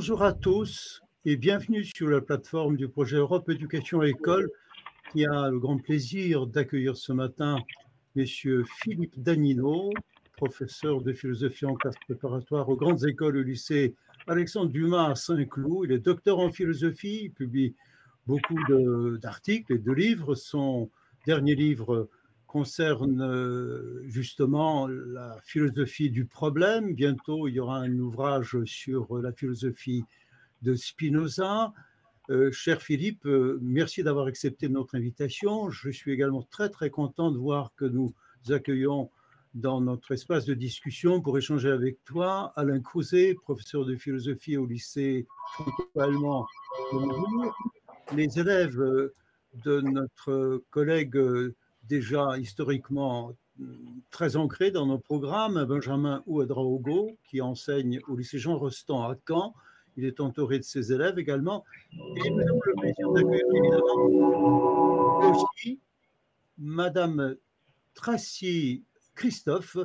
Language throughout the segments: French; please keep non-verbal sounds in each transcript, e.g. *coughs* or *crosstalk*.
Bonjour à tous et bienvenue sur la plateforme du projet Europe Éducation École qui a le grand plaisir d'accueillir ce matin Monsieur Philippe Danino, professeur de philosophie en classe préparatoire aux grandes écoles au lycée Alexandre Dumas à Saint-Cloud. Il est docteur en philosophie, il publie beaucoup d'articles et de livres. Son dernier livre concerne euh, justement la philosophie du problème. Bientôt, il y aura un ouvrage sur la philosophie de Spinoza. Euh, cher Philippe, euh, merci d'avoir accepté notre invitation. Je suis également très très content de voir que nous accueillons dans notre espace de discussion pour échanger avec toi Alain Crouzet, professeur de philosophie au lycée franco-allemand de Les élèves de notre collègue déjà historiquement très ancré dans nos programmes, Benjamin Ouedraogo, qui enseigne au lycée Jean Rostand à Caen. Il est entouré de ses élèves également. Et nous avons le plaisir d'accueillir évidemment aussi Madame Tracy Christophe,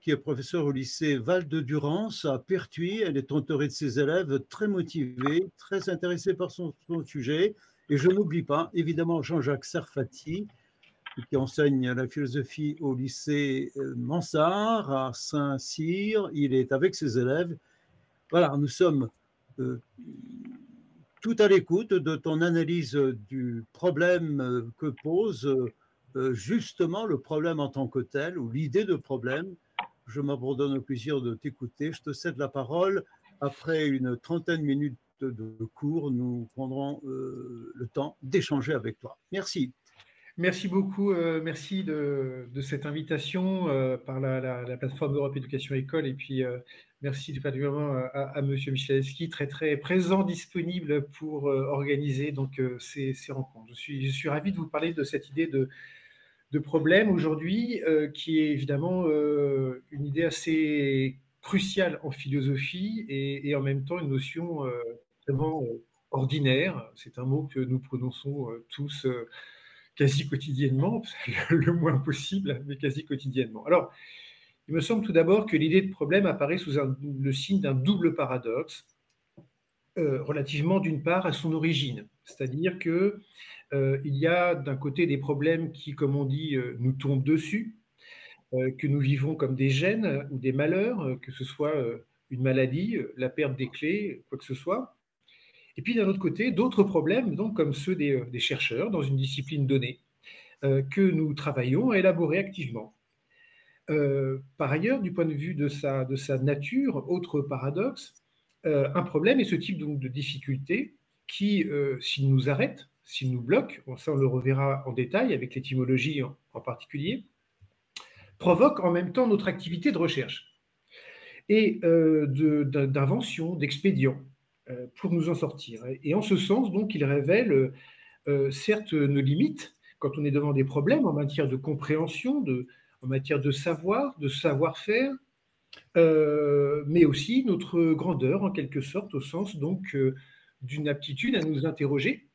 qui est professeure au lycée Val-de-Durance à Pertuis. Elle est entourée de ses élèves très motivés, très intéressés par son, son sujet. Et je n'oublie pas, évidemment, Jean-Jacques Serfati, qui enseigne la philosophie au lycée euh, Mansart à Saint-Cyr. Il est avec ses élèves. Voilà, nous sommes euh, tout à l'écoute de ton analyse du problème euh, que pose justement le problème en tant que tel, ou l'idée de problème. Je m'abandonne au plaisir de t'écouter. Je te cède la parole. Après une trentaine de minutes de cours, nous prendrons le temps d'échanger avec toi. Merci. Merci beaucoup, euh, merci de, cette invitation euh, par la, plateforme Europe Éducation École et puis euh, merci particulièrement à, à Monsieur Michalewski, très très présent, disponible pour organiser donc ces, rencontres. Je suis, je ravi de vous parler de cette idée de, problème aujourd'hui qui est évidemment une idée assez cruciale en philosophie et en même temps une notion vraiment ordinaire. C'est un mot que nous prononçons tous quasi quotidiennement, le moins possible, mais quasi quotidiennement. Alors, il me semble tout d'abord que l'idée de problème apparaît sous le signe d'un double paradoxe, euh, relativement d'une part à son origine. C'est-à-dire qu'il euh, y a d'un côté des problèmes qui, comme on dit, euh, nous tombent dessus, que nous vivons comme des gènes ou des malheurs, que ce soit une maladie, la perte des clés, quoi que ce soit. Et puis d'un autre côté, d'autres problèmes, donc comme ceux des, euh, chercheurs dans une discipline donnée, euh, que nous travaillons à élaborer activement. Euh, par ailleurs, du point de vue de sa, de sa nature, autre paradoxe, un problème est ce type donc, de difficulté qui, s'il nous arrête, s'il nous bloque, ça on le reverra en détail avec l'étymologie en, particulier, provoque en même temps notre activité de recherche et d'invention, d'expédients. Euh, pour nous en sortir. Et en ce sens, donc, il révèle euh, certes nos limites quand on est devant des problèmes en matière de compréhension, de, en matière de savoir, de savoir-faire, euh, mais aussi notre grandeur en quelque sorte, au sens donc d'une aptitude à nous interroger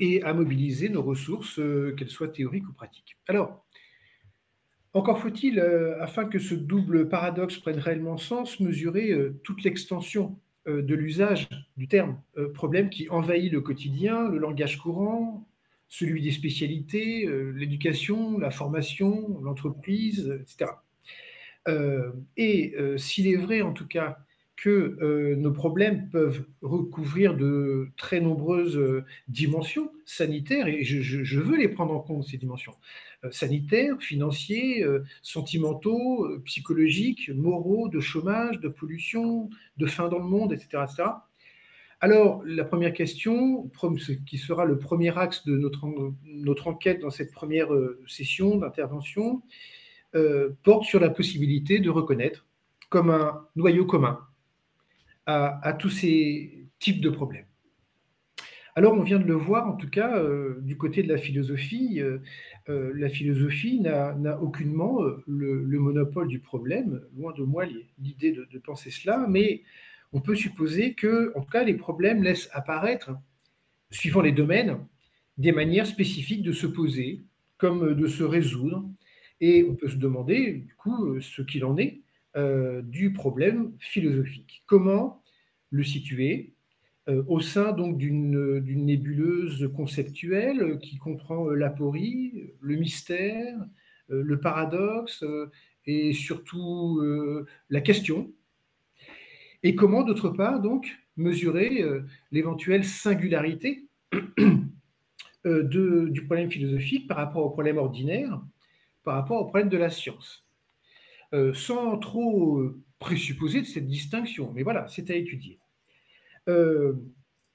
et à mobiliser nos ressources, qu'elles soient théoriques ou pratiques. Alors, encore faut-il, afin que ce double paradoxe prenne réellement sens, mesurer toute l'extension euh, de l'usage du terme euh, problème qui envahit le quotidien, le langage courant, celui des spécialités, euh, l'éducation, la formation, l'entreprise, etc. et s'il est vrai en tout cas que nos problèmes peuvent recouvrir de très nombreuses dimensions sanitaires, et je, veux les prendre en compte, ces dimensions sanitaires, financiers, sentimentaux, psychologiques, moraux, de chômage, de pollution, de faim dans le monde, etc. Alors, la première question, qui sera le premier axe de notre, notre enquête dans cette première session d'intervention, porte sur la possibilité de reconnaître comme un noyau commun à, tous ces types de problèmes. Alors, on vient de le voir, en tout cas, euh, du côté de la philosophie, euh, euh, la philosophie n'a aucunement le, monopole du problème, loin de moi l'idée de, de, penser cela, mais on peut supposer que, en tout cas, les problèmes laissent apparaître, suivant les domaines, des manières spécifiques de se poser, comme de se résoudre, et on peut se demander, du coup, ce qu'il en est du problème philosophique. Comment le situer au sein donc d'une nébuleuse conceptuelle qui comprend l'aporie, le mystère, le paradoxe et surtout la question. Et comment, d'autre part, donc, mesurer l'éventuelle singularité du problème philosophique par rapport au problème ordinaire, par rapport au problème de la science, sans trop présupposer de cette distinction. Mais voilà, c'est à étudier. Euh,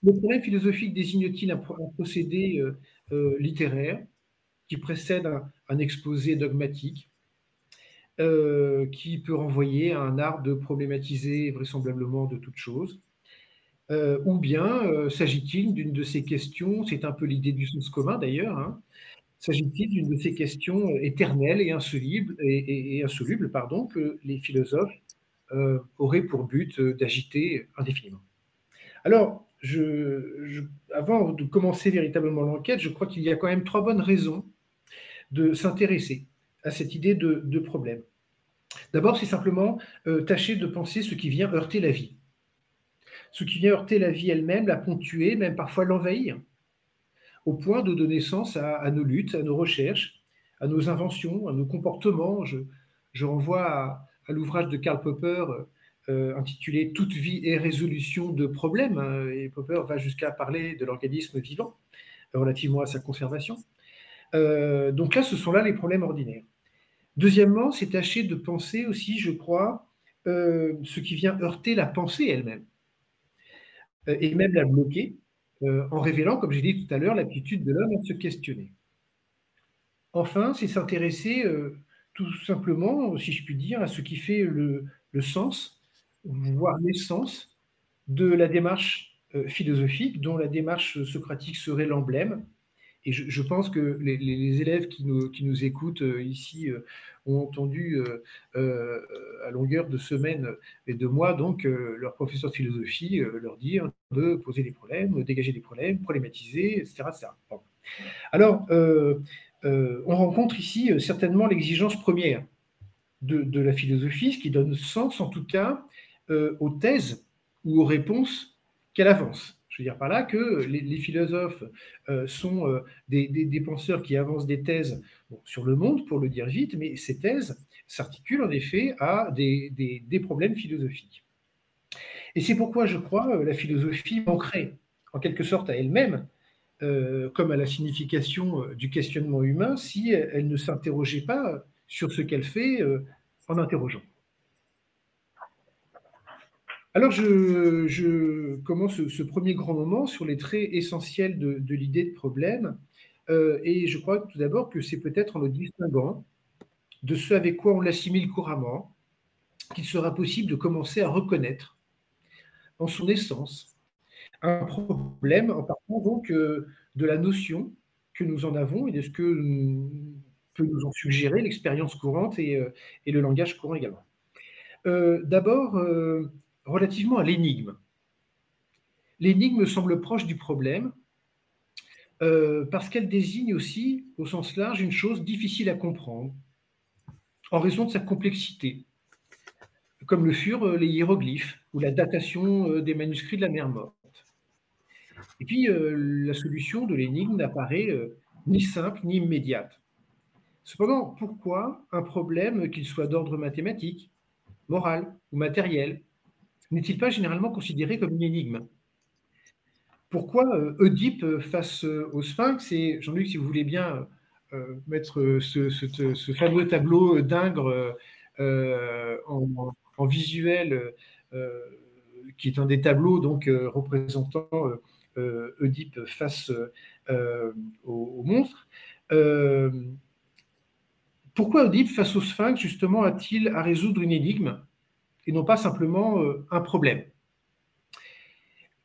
le problème philosophique désigne-t-il un, procédé euh, euh, littéraire qui précède un, exposé dogmatique, qui peut renvoyer à un art de problématiser vraisemblablement de toutes choses Ou bien s'agit-il d'une de ces questions, c'est un peu l'idée du sens commun d'ailleurs, hein, s'agit-il d'une de ces questions éternelles et insolubles, pardon, que les philosophes auraient pour but d'agiter indéfiniment? Alors, avant de commencer véritablement l'enquête, je crois qu'il y a quand même trois bonnes raisons de s'intéresser à cette idée de, problème. D'abord, c'est simplement euh, tâcher de penser ce qui vient heurter la vie. Ce qui vient heurter la vie elle-même, la ponctuer, même parfois l'envahir, au point de donner sens à, nos luttes, à nos recherches, à nos inventions, à nos comportements. Je, renvoie à, l'ouvrage de Karl Popper, euh, intitulé Toute vie et résolution de problèmes. Et Popper va jusqu'à parler de l'organisme vivant relativement à sa conservation. Euh, donc là, ce sont là les problèmes ordinaires. Deuxièmement, c'est tâcher de penser aussi, je crois, euh, ce qui vient heurter la pensée elle-même, et même la bloquer, en révélant, comme j'ai dit tout à l'heure, l'aptitude de l'homme à se questionner. Enfin, c'est s'intéresser tout simplement, si je puis dire, à ce qui fait le, le sens voire l'essence de la démarche euh, philosophique, dont la démarche socratique serait l'emblème. Et je, pense que les, élèves qui nous, écoutent euh, ici euh, ont entendu à longueur de semaines et de mois donc leur professeur de philosophie leur dire de poser des problèmes, dégager des problèmes, problématiser, etc. Alors, on rencontre ici certainement l'exigence première de, la philosophie, ce qui donne sens en tout cas euh, aux thèses ou aux réponses qu'elle avance. Je veux dire par là que les, philosophes euh, sont euh, des, penseurs qui avancent des thèses sur le monde, pour le dire vite, mais ces thèses s'articulent en effet à des, problèmes philosophiques. Et c'est pourquoi je crois la philosophie manquerait en quelque sorte à elle-même, comme à la signification du questionnement humain, si elle ne s'interrogeait pas sur ce qu'elle fait en interrogeant. Alors, je, commence ce, premier grand moment sur les traits essentiels de, l'idée de problème. Euh, et je crois tout d'abord que c'est peut-être en le distinguant de ce avec quoi on l'assimile couramment qu'il sera possible de commencer à reconnaître en son essence un problème en partant donc euh, de la notion que nous en avons et de ce que peut nous en suggérer l'expérience courante et, euh, le langage courant également. D'abord, relativement à l'énigme. L'énigme semble proche du problème euh, parce qu'elle désigne aussi, au sens large, une chose difficile à comprendre en raison de sa complexité, comme le furent euh, les hiéroglyphes ou la datation euh, des manuscrits de la mer morte. Et puis, la solution de l'énigme n'apparaît ni simple ni immédiate. Cependant, pourquoi un problème, qu'il soit d'ordre mathématique, moral ou matériel, n'est-il pas généralement considéré comme une énigme? Pourquoi euh, Oedipe euh, face euh, au Sphinx? Et Jean-Luc, si vous voulez bien mettre ce, fameux tableau d'Ingres en, visuel, qui est un des tableaux donc représentant Oedipe face au, monstre. pourquoi Oedipe face au Sphinx justement a-t-il à résoudre une énigme? Et non pas simplement euh, un problème.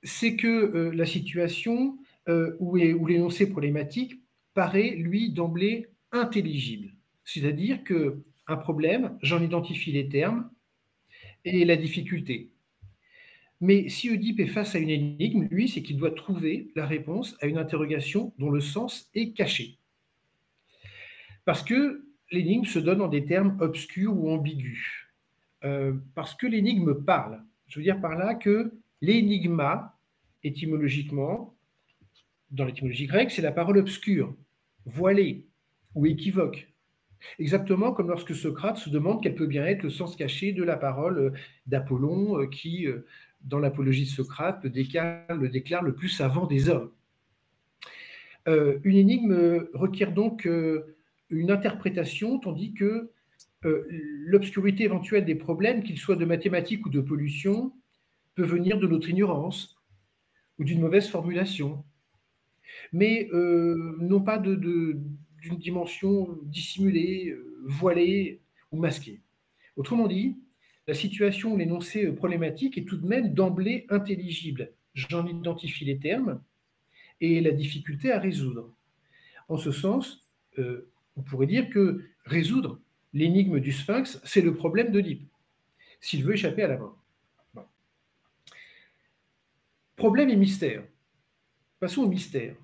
C'est que euh, la situation euh, où, où l'énoncé problématique paraît, lui, d'emblée intelligible. C'est-à-dire que un problème, j'en identifie les termes et la difficulté. Mais si Oedipe est face à une énigme, lui, c'est qu'il doit trouver la réponse à une interrogation dont le sens est caché. Parce que l'énigme se donne en des termes obscurs ou ambigus. Euh, parce que l'énigme parle. Je veux dire par là qu'il L'énigma, étymologiquement, dans l'étymologie grecque, c'est la parole obscure, voilée ou équivoque. Exactement comme lorsque Socrate se demande quel peut bien être le sens caché de la parole d'Apollon, euh, qui, euh, dans l'apologie de Socrate, le déclare, le plus savant des hommes. Une énigme requiert donc une interprétation, tandis que l'obscurité éventuelle des problèmes, qu'ils soient de mathématiques ou de pollution, peut venir de notre ignorance ou d'une mauvaise formulation, mais non pas de d'une dimension dissimulée, euh, voilée ou masquée. Autrement dit, la situation ou l'énoncé problématique est tout de même d'emblée intelligible. J'en identifie les termes et la difficulté à résoudre. En ce sens, euh, on pourrait dire que résoudre l'énigme du sphinx, c'est le problème d'Oedipe, s'il veut échapper à la mort. Problème et mystère. Passons au mystère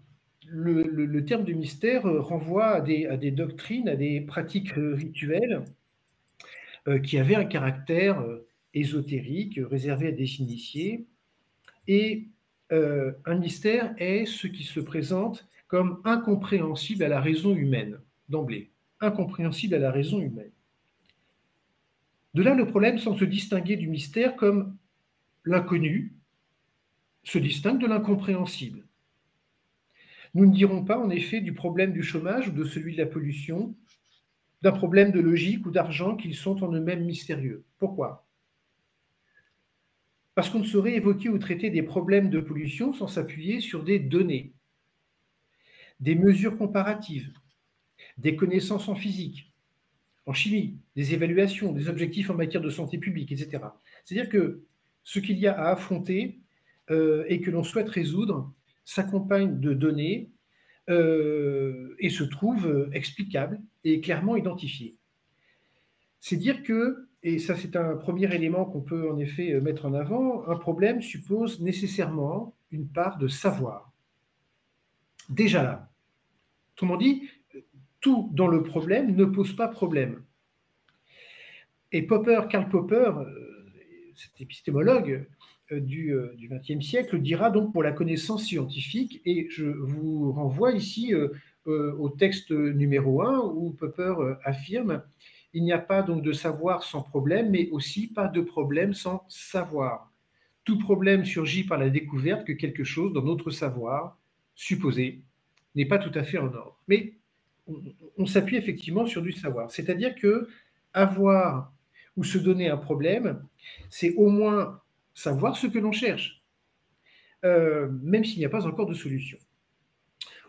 le, terme de mystère euh, renvoie à des, doctrines, à des pratiques euh, rituelles euh, qui avaient un caractère ésotérique, réservé à des initiés. Et un mystère est ce qui se présente comme incompréhensible à la raison humaine, d'emblée, incompréhensible à la raison humaine. De là, le problème sans se distinguer du mystère comme l'inconnu se distingue de l'incompréhensible. Nous ne dirons pas, en effet, du problème du chômage ou de celui de la pollution, d'un problème de logique ou d'argent qu'ils sont en eux-mêmes mystérieux. Pourquoi? Parce qu'on ne saurait évoquer ou traiter des problèmes de pollution sans s'appuyer sur des données, des mesures comparatives, des connaissances en physique, en chimie, des évaluations, des objectifs en matière de santé publique, etc. C'est-à-dire que ce qu'il y a à affronter euh, et que l'on souhaite résoudre s'accompagne de données euh, et se trouve euh, explicable et clairement identifié. C'est dire que, et ça c'est un premier élément qu'on peut en effet mettre en avant, un problème suppose nécessairement une part de savoir. Déjà là. Autrement dit, tout dans le problème ne pose pas problème. Et Popper, Karl Popper, cet épistémologue, euh, du XXe euh, siècle dira donc pour la connaissance scientifique, et je vous renvoie ici euh, au texte numéro 1 où Popper affirme il n'y a pas donc de savoir sans problème, mais aussi pas de problème sans savoir. Tout problème surgit par la découverte que quelque chose dans notre savoir, supposé, n'est pas tout à fait en ordre. Mais on, s'appuie effectivement sur du savoir. C'est-à-dire que avoir ou se donner un problème, c'est au moins savoir ce que l'on cherche, euh, même s'il n'y a pas encore de solution.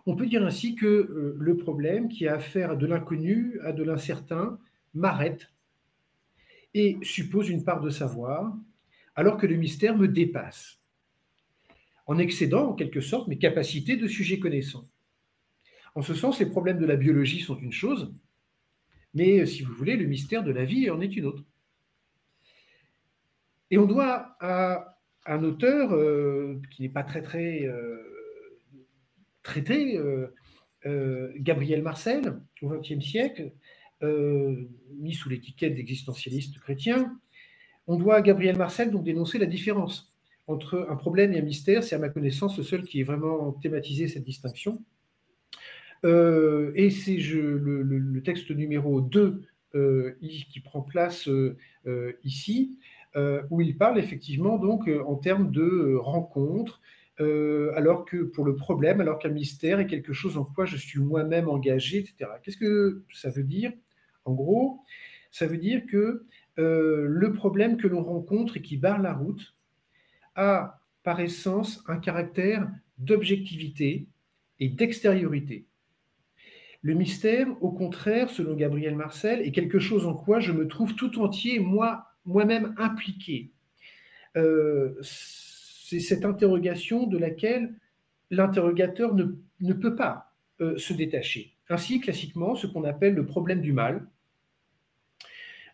On peut dire ainsi que euh, le problème qui a affaire à de l'inconnu, à de l'incertain, m'arrête et suppose une part de savoir, alors que le mystère me dépasse, en excédant en quelque sorte mes capacités de sujet connaissant. En ce sens, les problèmes de la biologie sont une chose, mais si vous voulez, le mystère de la vie en est une autre. Et on doit à un auteur euh, qui n'est pas très très euh, traité, euh, Gabriel Marcel, au XXe siècle, mis sous l'étiquette d'existentialiste chrétien. On doit à Gabriel Marcel donc dénoncer la différence entre un problème et un mystère. C'est à ma connaissance le seul qui ait vraiment thématisé cette distinction. Et c'est le, texte numéro 2 qui prend place ici. Euh, où il parle effectivement donc euh, en termes de euh, rencontres, alors que pour le problème, alors qu'un mystère est quelque chose en quoi je suis moi-même engagé, etc. Qu'est-ce que ça veut dire En gros, ça veut dire que le problème que l'on rencontre et qui barre la route a par essence un caractère d'objectivité et d'extériorité. Le mystère, au contraire, selon Gabriel Marcel, est quelque chose en quoi je me trouve tout entier, moi, moi-même impliqué. Euh, c'est cette interrogation de laquelle l'interrogateur ne, peut pas euh, se détacher. Ainsi, classiquement, ce qu'on appelle le problème du mal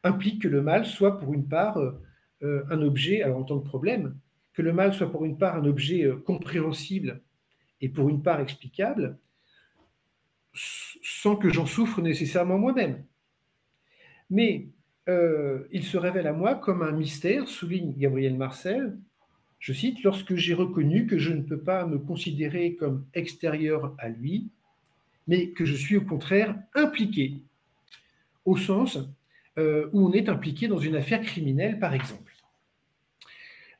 implique que le mal soit pour une part euh, un objet, alors en tant que problème, que le mal soit pour une part un objet compréhensible et pour une part explicable, sans que j'en souffre nécessairement moi-même. Mais euh, il se révèle à moi comme un mystère, souligne Gabriel Marcel. je cite, lorsque j'ai reconnu que je ne peux pas me considérer comme extérieur à lui, mais que je suis au contraire impliqué, au sens euh, où on est impliqué dans une affaire criminelle, par exemple.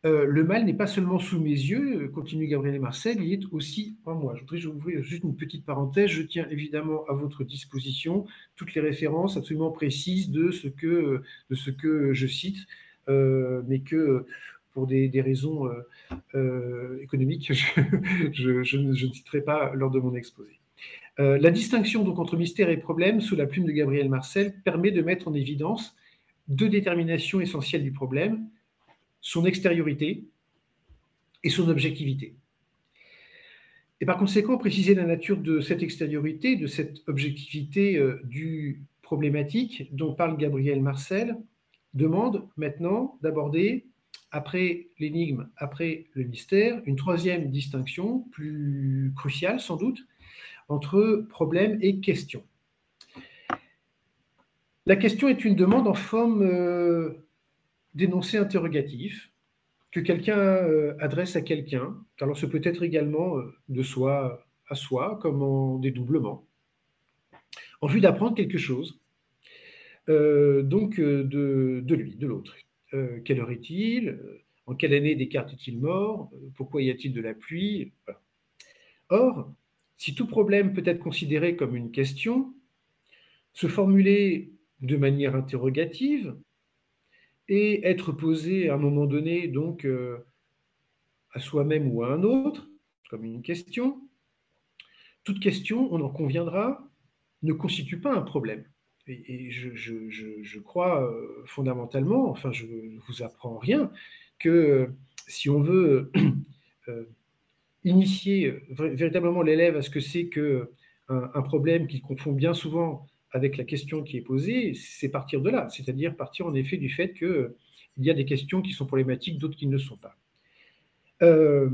Euh, le mal n'est pas seulement sous mes yeux, continue Gabriel Marcel, il est aussi en moi. Je voudrais ouvrir juste une petite parenthèse. Je tiens évidemment à votre disposition toutes les références absolument précises de ce que, je cite, euh, mais que pour des, raisons économiques, *laughs* je, ne citerai pas lors de mon exposé. Euh, la distinction donc entre mystère et problème sous la plume de Gabriel Marcel permet de mettre en évidence deux déterminations essentielles du problème, son extériorité et son objectivité. Et par conséquent, préciser la nature de cette extériorité, de cette objectivité euh, du problématique dont parle Gabriel Marcel, demande maintenant d'aborder, après l'énigme, après le mystère, une troisième distinction, plus cruciale sans doute, entre problème et question. La question est une demande en forme euh, d'énoncé interrogatif que quelqu'un euh, adresse à quelqu'un. Alors ce peut être également euh, de soi à soi, comme en dédoublement, en vue d'apprendre quelque chose, donc de, de, lui, de l'autre. quelle heure est-il? En quelle année Descartes est-il mort? Pourquoi y a-t-il de la pluie? Or, si tout problème peut être considéré comme une question, se formuler de manière interrogative et être posé à un moment donné, donc euh, à soi-même ou à un autre, comme une question, toute question, on en conviendra, ne constitue pas un problème. Et, je, crois euh, fondamentalement, enfin je ne vous apprends rien, que si on veut euh, initier euh, véritablement l'élève à ce que c'est que un, problème qu'il confond bien souvent avec la question qui est posée, c'est partir de là, c'est-à-dire partir en effet du fait qu'il y a des questions qui sont problématiques, d'autres qui ne le sont pas. Euh,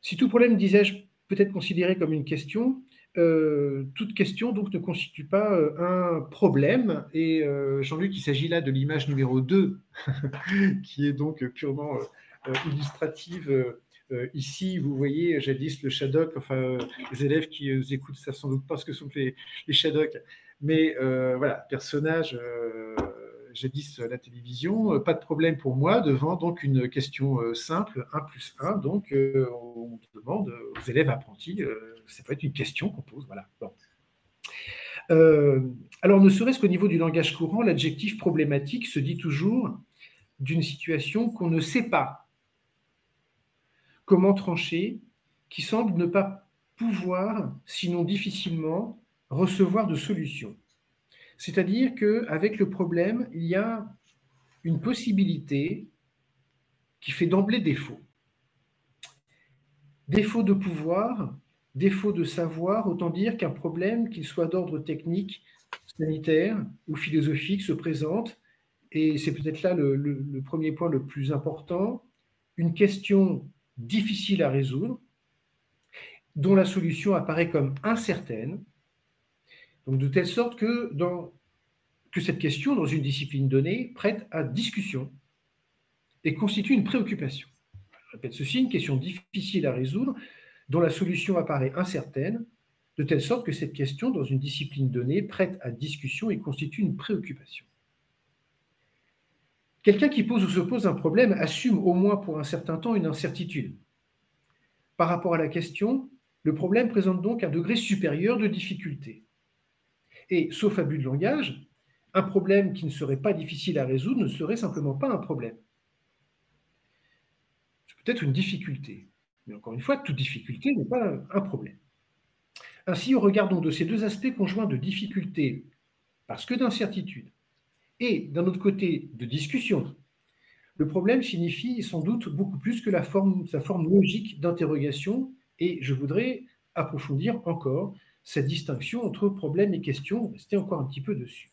si tout problème, disais-je, peut être considéré comme une question, euh, toute question donc ne constitue pas un problème. Et Jean-Luc, il s'agit là de l'image numéro 2, *laughs* qui est donc purement illustrative euh, ici, vous voyez jadis le Shadok, enfin, euh, les élèves qui euh, écoutent ça sans doute pas ce que sont les, les Shadok, mais voilà, personnage jadis la télévision, pas de problème pour moi devant donc une question simple, 1 plus 1, donc on demande aux élèves apprentis, ça peut être une question qu'on pose, voilà. alors, ne serait-ce qu'au niveau du langage courant, l'adjectif problématique se dit toujours d'une situation qu'on ne sait pas comment trancher, qui semble ne pas pouvoir, sinon difficilement, recevoir de solution. C'est-à-dire qu'avec le problème, il y a une possibilité qui fait d'emblée défaut. Défaut de pouvoir, défaut de savoir, autant dire qu'un problème, qu'il soit d'ordre technique, sanitaire ou philosophique, se présente, et c'est peut-être là le, le, premier point le plus important, une question difficile à résoudre, dont la solution apparaît comme incertaine, donc de telle sorte que, que cette question, dans une discipline donnée, prête à discussion et constitue une préoccupation. Je répète ceci, une question difficile à résoudre, dont la solution apparaît incertaine, de telle sorte que cette question, dans une discipline donnée, prête à discussion et constitue une préoccupation. Quelqu'un qui pose ou se pose un problème assume au moins pour un certain temps une incertitude. Par rapport à la question, le problème présente donc un degré supérieur de difficulté. Et, sauf abus de langage, un problème qui ne serait pas difficile à résoudre ne serait simplement pas un problème. C'est peut-être une difficulté. Mais encore une fois, toute difficulté n'est pas un problème. Ainsi, au regard de ces deux aspects conjoints de difficulté, parce que d'incertitude, et d'un autre côté de discussion. Le problème signifie sans doute beaucoup plus que la forme, sa forme logique d'interrogation, et je voudrais approfondir encore cette distinction entre problème et question, rester encore un petit peu dessus.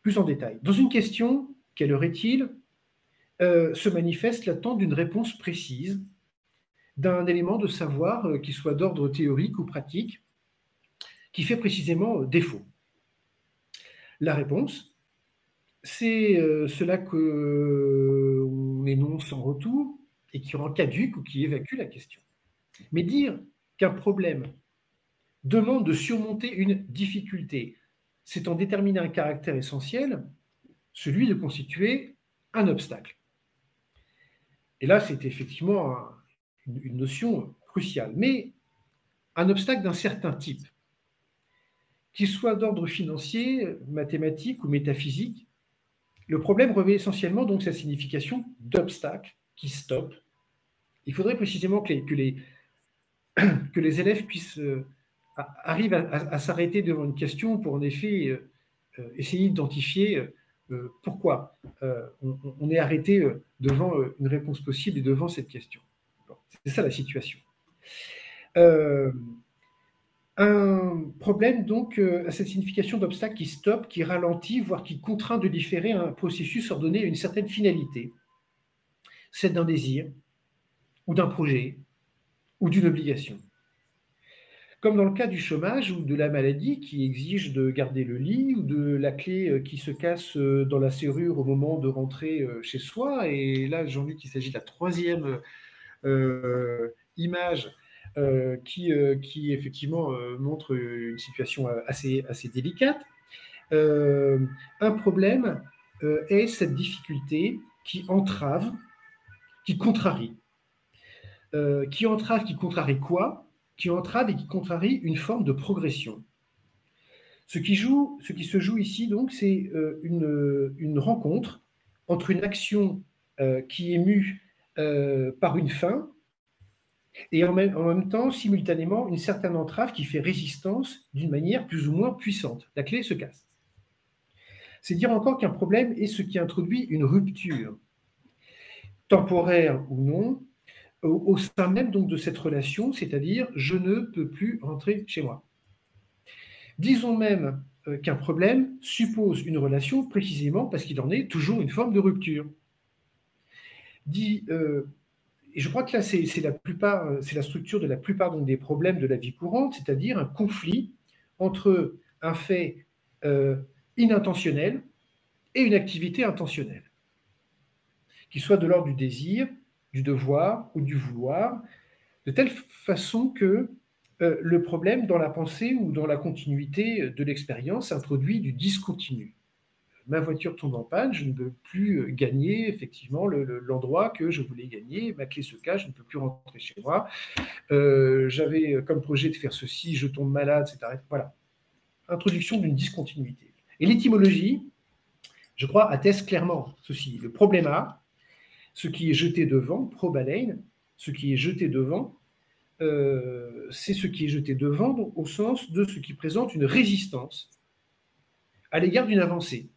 Plus en détail. Dans une question, quelle heure est-il? Euh, se manifeste l'attente d'une réponse précise, d'un élément de savoir euh, qui soit d'ordre théorique ou pratique, qui fait précisément défaut. La réponse, c'est euh, cela que qu'on énonce sans retour et qui rend caduque ou qui évacue la question. Mais dire qu'un problème demande de surmonter une difficulté, c'est en déterminer un caractère essentiel, celui de constituer un obstacle. Et là, c'est effectivement une notion cruciale. Mais un obstacle d'un certain type, qu'il soit d'ordre financier, mathématique ou métaphysique, le problème revêt essentiellement donc sa signification d'obstacle qui stoppe. Il faudrait précisément que les, que les, *clears throat* que les élèves puissent euh, arrivent à, s'arrêter devant une question pour en effet euh, euh, essayer d'identifier pourquoi on, est arrêté devant une réponse possible et devant cette question. c'est ça la situation. Un problème donc à cette signification d'obstacle qui stoppe, qui ralentit, voire qui contraint de différer un processus ordonné à une certaine finalité, celle d'un désir, ou d'un projet, ou d'une obligation. Comme dans le cas du chômage ou de la maladie qui exige de garder le lit ou de la clé qui se casse dans la serrure au moment de rentrer chez soi. Et là, Jean-Luc, il s'agit de la troisième euh, image euh, qui, euh, qui, effectivement euh, montre une situation assez, assez délicate. un problème est cette difficulté qui entrave, qui contrarie. qui entrave, qui contrarie quoi? Qui entrave et qui contrarie une forme de progression. Ce qui, joue, ce qui se joue ici, donc, c'est une, une, rencontre entre une action qui est mue par une fin et en même, temps, simultanément, une certaine entrave qui fait résistance d'une manière plus ou moins puissante. La clé se casse. C'est dire encore qu'un problème est ce qui introduit une rupture, temporaire ou non, au, sein même de cette relation, c'est-à-dire je ne peux plus rentrer chez moi. Disons même euh, qu'un problème suppose une relation précisément parce qu'il en est toujours une forme de rupture. Dit euh, et je crois que là, c'est euh, la structure de la plupart des problèmes de la vie courante, c'est-à-dire un conflit entre un fait euh, inintentionnel et une activité intentionnelle, qui soit de l'ordre du désir, du devoir ou du vouloir, de telle façon que euh, le problème dans la pensée ou dans la continuité de l'expérience introduit du discontinu ma voiture tombe en panne, je ne peux plus euh, gagner effectivement l'endroit que je voulais gagner, ma clé se cache, je ne peux plus rentrer chez moi. Euh, j'avais euh, comme projet de faire ceci, je tombe malade, etc. Voilà. Introduction d'une discontinuité. Et l'étymologie, je crois, atteste clairement ceci. Le problème A, ce qui est jeté devant, probalein, ce qui est jeté devant, c'est ce qui est jeté devant au sens de ce qui présente une résistance à l'égard d'une avancée.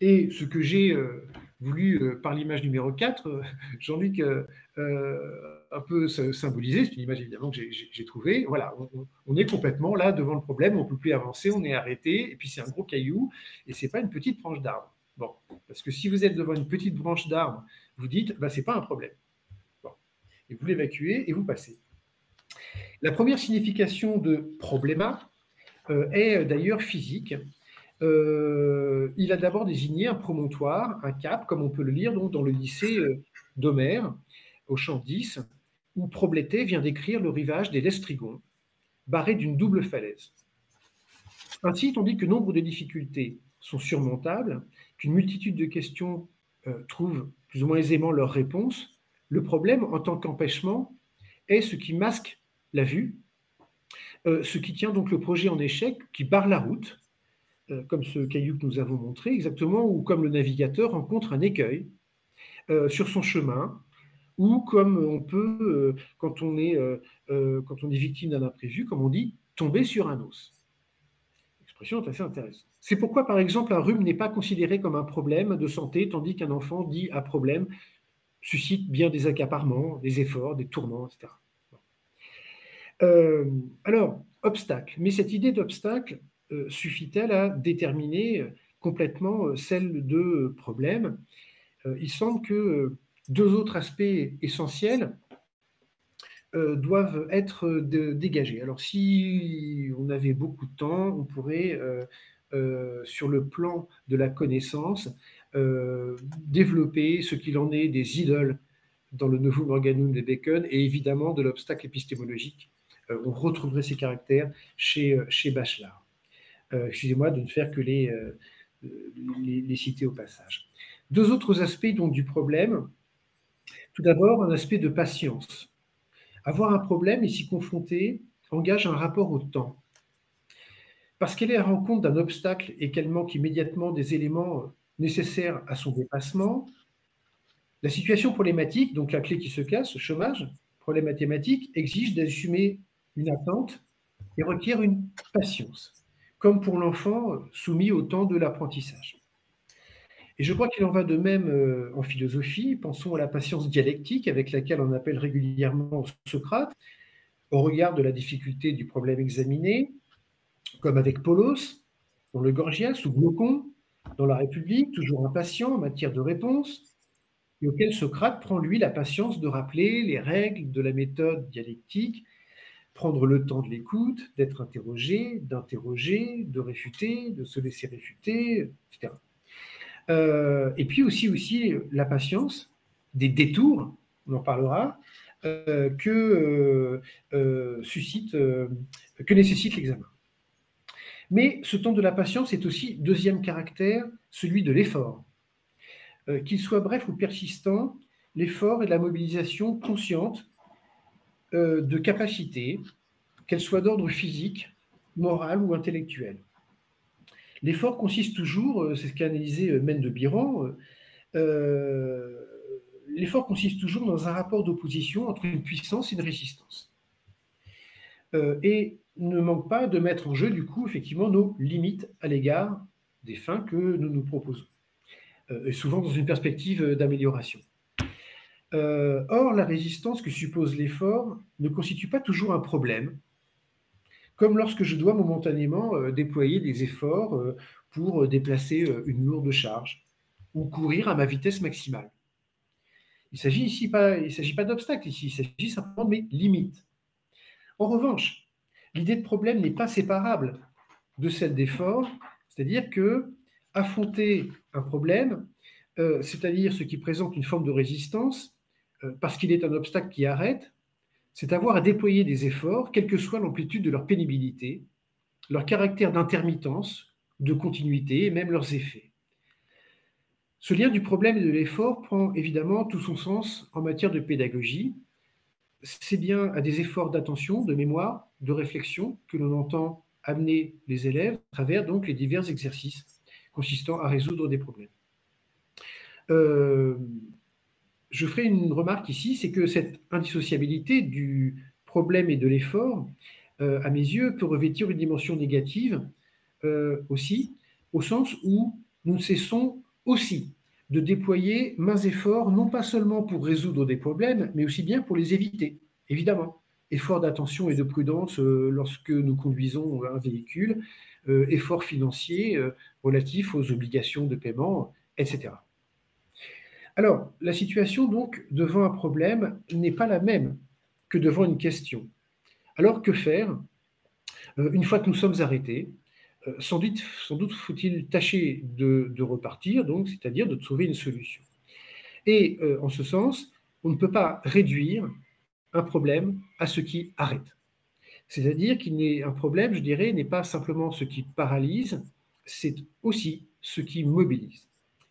Et ce que j'ai euh, voulu, euh, par l'image numéro 4, euh, *laughs* Jean-Luc un peu symboliser, c'est une image évidemment que j'ai trouvée, voilà, on, est complètement là devant le problème, on ne peut plus avancer, on est arrêté, et puis c'est un gros caillou, et ce n'est pas une petite branche d'arbre. Bon, parce que si vous êtes devant une petite branche d'arbre, vous dites, bah, ce n'est pas un problème. Bon. Et vous l'évacuez et vous passez. La première signification de probléma est d'ailleurs physique. Euh, il a d'abord désigné un promontoire, un cap, comme on peut le lire dans le lycée euh, d'Homère, au champ 10, où Problété vient décrire le rivage des Lestrigons, barré d'une double falaise. Ainsi, tandis que nombre de difficultés sont surmontables, qu'une multitude de questions euh, trouvent plus ou moins aisément leur réponse, le problème, en tant qu'empêchement, est ce qui masque la vue, ce qui tient donc le projet en échec, qui barre la route, euh, comme ce caillou que nous avons montré, exactement, ou comme le navigateur rencontre un écueil euh, sur son chemin, ou comme on peut, euh, quand, on est, quand on est victime d'un imprévu, comme on dit, tomber sur un os. L'expression est assez intéressante. C'est pourquoi, par exemple, un rhume n'est pas considéré comme un problème de santé, tandis qu'un enfant dit à problème suscite bien des accaparements, des efforts, des tourments, etc. alors, obstacle. Mais cette idée d'obstacle, suffit-elle à déterminer euh, complètement euh, celle de problème? Il semble que deux autres aspects essentiels doivent être dégagés. Alors si on avait beaucoup de temps, on pourrait, sur le plan de la connaissance, développer ce qu'il en est des idoles dans le Novum Organum de Bacon et évidemment de l'obstacle épistémologique. on retrouverait ces caractères chez, chez Bachelard. Excusez-moi de ne faire que les, les, citer au passage. Deux autres aspects du problème. Tout d'abord, un aspect de patience. Avoir un problème et s'y confronter engage un rapport au temps. Parce qu'elle est à rencontre d'un obstacle et qu'elle manque immédiatement des éléments nécessaires à son dépassement, la situation problématique, donc la clé qui se casse, le chômage, problème mathématique, exige d'assumer une attente et requiert une patience, comme pour l'enfant soumis au temps de l'apprentissage. Et je crois qu'il en va de même euh, en philosophie. Pensons à la patience dialectique avec laquelle on appelle régulièrement Socrate, au regard de la difficulté du problème examiné, comme avec Polos, dans le Gorgias, ou Glaucon, dans la République, toujours impatient en matière de réponse, et auquel Socrate prend, lui, la patience de rappeler les règles de la méthode dialectique, prendre le temps de l'écoute, d'être interrogé, d'interroger, de réfuter, de se laisser réfuter, etc. Euh, et puis aussi, aussi la patience, des détours, on en parlera, euh, que, euh, suscite, que nécessite l'examen. Mais ce temps de la patience est aussi, deuxième caractère, celui de l'effort. Qu'il soit bref ou persistant, l'effort est la mobilisation consciente de capacités, qu'elles soient d'ordre physique, moral ou intellectuel. L'effort consiste toujours, euh, c'est ce qu'a analysé euh, Mène de Biran, euh, l'effort consiste toujours dans un rapport d'opposition entre une puissance et une résistance. et ne manque pas de mettre en jeu, du coup, effectivement, nos limites à l'égard des fins que nous nous proposons, et souvent dans une perspective d'amélioration. Or, la résistance que suppose l'effort ne constitue pas toujours un problème, comme lorsque je dois momentanément euh, déployer des efforts euh, pour euh, déplacer une lourde charge ou courir à ma vitesse maximale. Il s'agit ici pas, il s'agit pas d'obstacles ici, il s'agit simplement de mes limites. En revanche, l'idée de problème n'est pas séparable de celle d'effort, c'est-à-dire que affronter un problème, c'est-à-dire ce qui présente une forme de résistance, parce qu'il est un obstacle qui arrête, c'est avoir à déployer des efforts, quelle que soit l'amplitude de leur pénibilité, leur caractère d'intermittence, de continuité et même leurs effets. Ce lien du problème et de l'effort prend évidemment tout son sens en matière de pédagogie. C'est bien à des efforts d'attention, de mémoire, de réflexion que l'on entend amener les élèves à travers donc les divers exercices consistant à résoudre des problèmes. Euh, je ferai une remarque ici, c'est que cette indissociabilité du problème et de l'effort, euh, à mes yeux, peut revêtir une dimension négative euh, aussi, au sens où nous cessons aussi de déployer mains efforts, non pas seulement pour résoudre des problèmes, mais aussi bien pour les éviter, évidemment. Effort d'attention et de prudence euh, lorsque nous conduisons un véhicule, effort financier relatif aux obligations de paiement, etc. Alors, la situation, donc, devant un problème n'est pas la même que devant une question. Alors, que faire? Euh, une fois que nous sommes arrêtés euh, Sans doute, faut-il tâcher de, repartir, donc, c'est-à-dire de trouver une solution. Et euh, en ce sens, on ne peut pas réduire un problème à ce qui arrête. C'est-à-dire qu'il n'est un problème, je dirais, n'est pas simplement ce qui paralyse, c'est aussi ce qui mobilise.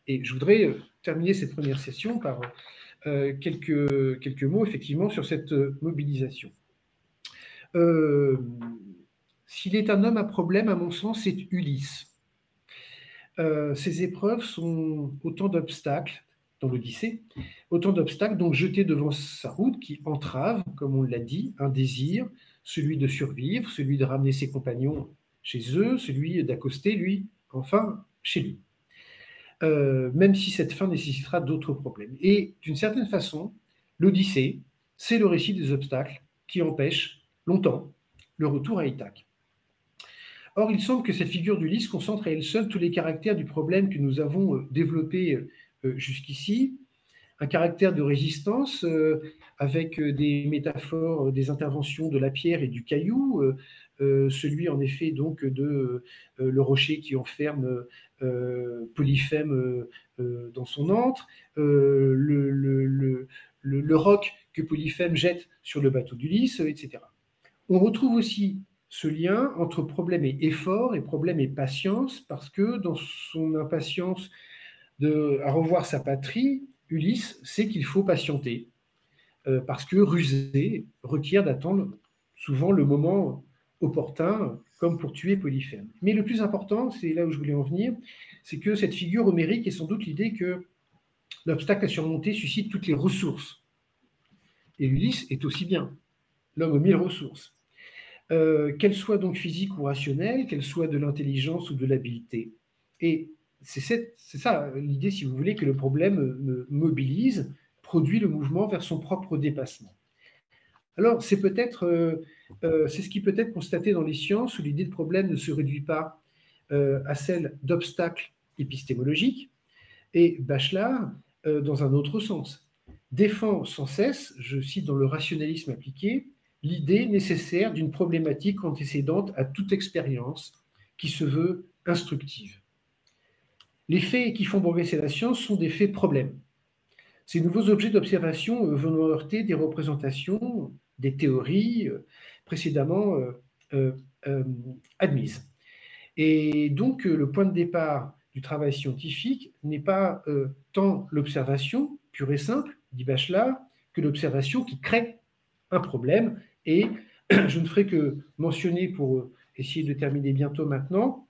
Et je voudrais terminer cette première session par euh, quelques, mots effectivement sur cette euh, mobilisation. Euh, s'il est un homme à problème, à mon sens, c'est Ulysse. ces épreuves sont autant d'obstacles dans l'Odyssée, autant d'obstacles donc jetés devant sa route qui entravent, comme on l'a dit, un désir, celui de survivre, celui de ramener ses compagnons chez eux, celui d'accoster, lui, enfin, chez lui. Euh, même si cette fin nécessitera d'autres problèmes. Et d'une certaine façon, l'Odyssée, c'est le récit des obstacles qui empêchent longtemps le retour à Ithaque. Or, il semble que cette figure d'Ulysse concentre à elle seule tous les caractères du problème que nous avons euh, développé euh, jusqu'ici, un caractère de résistance avec des métaphores, des interventions de la pierre et du caillou, celui en effet donc de le rocher qui enferme Polyphème dans son antre, le, le, le, roc que Polyphème jette sur le bateau d'Ulysse, etc. On retrouve aussi ce lien entre problème et effort et problème et patience, parce que dans son impatience de, à revoir sa patrie, Ulysse sait qu'il faut patienter, euh, parce que ruser requiert d'attendre souvent le moment opportun, comme pour tuer Polyphème. Mais le plus important, c'est là où je voulais en venir, c'est que cette figure homérique est sans doute l'idée que l'obstacle à surmonter suscite toutes les ressources. Et Ulysse est aussi bien l'homme aux mille ressources. Euh, qu'elles soient donc physiques ou rationnelles, qu'elles soient de l'intelligence ou de l'habileté. Et c'est ça l'idée, si vous voulez, que le problème mobilise, produit le mouvement vers son propre dépassement. Alors, c'est peut-être, euh, euh, c'est ce qui peut être constaté dans les sciences où l'idée de problème ne se réduit pas à celle d'obstacle épistémologique, et Bachelard dans un autre sens défend sans cesse, je cite dans le rationalisme appliqué, l'idée nécessaire d'une problématique antécédente à toute expérience qui se veut instructive. Les faits qui font progresser la science sont des faits problèmes. Ces nouveaux objets d'observation euh, vont heurter des représentations, des théories euh, précédemment euh, admises. Et donc, le point de départ du travail scientifique n'est pas tant l'observation pure et simple, dit Bachelard, que l'observation qui crée un problème. Et *clears throat* je ne ferai que mentionner, pour essayer de terminer bientôt maintenant,